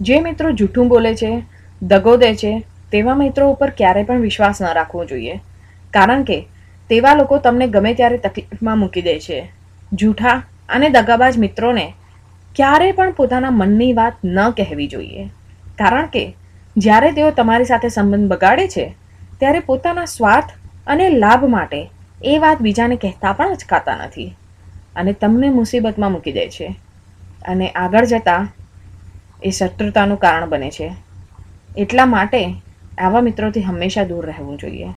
જે મિત્રો જૂઠું બોલે છે, દગો દે છે, તેવા મિત્રો ઉપર ક્યારેય પણ વિશ્વાસ ન રાખવો જોઈએ. કારણ કે તેવા લોકો તમને ગમે ત્યારે તકલીફમાં મૂકી દે છે. જૂઠા અને દગાબાજ મિત્રોને ક્યારેય પણ પોતાના મનની વાત ન કહેવી જોઈએ. કારણ કે જ્યારે તેઓ તમારી સાથે સંબંધ બગાડે છે, ત્યારે પોતાના સ્વાર્થ અને લાભ માટે એ વાત બીજાને કહેતા પણ અચકાતા નથી અને તમને મુસીબતમાં મૂકી દે છે. અને આગળ જતાં એ શત્રુતાનું કારણ બને છે. એટલા માટે આવા મિત્રોથી હંમેશા દૂર રહેવું જોઈએ.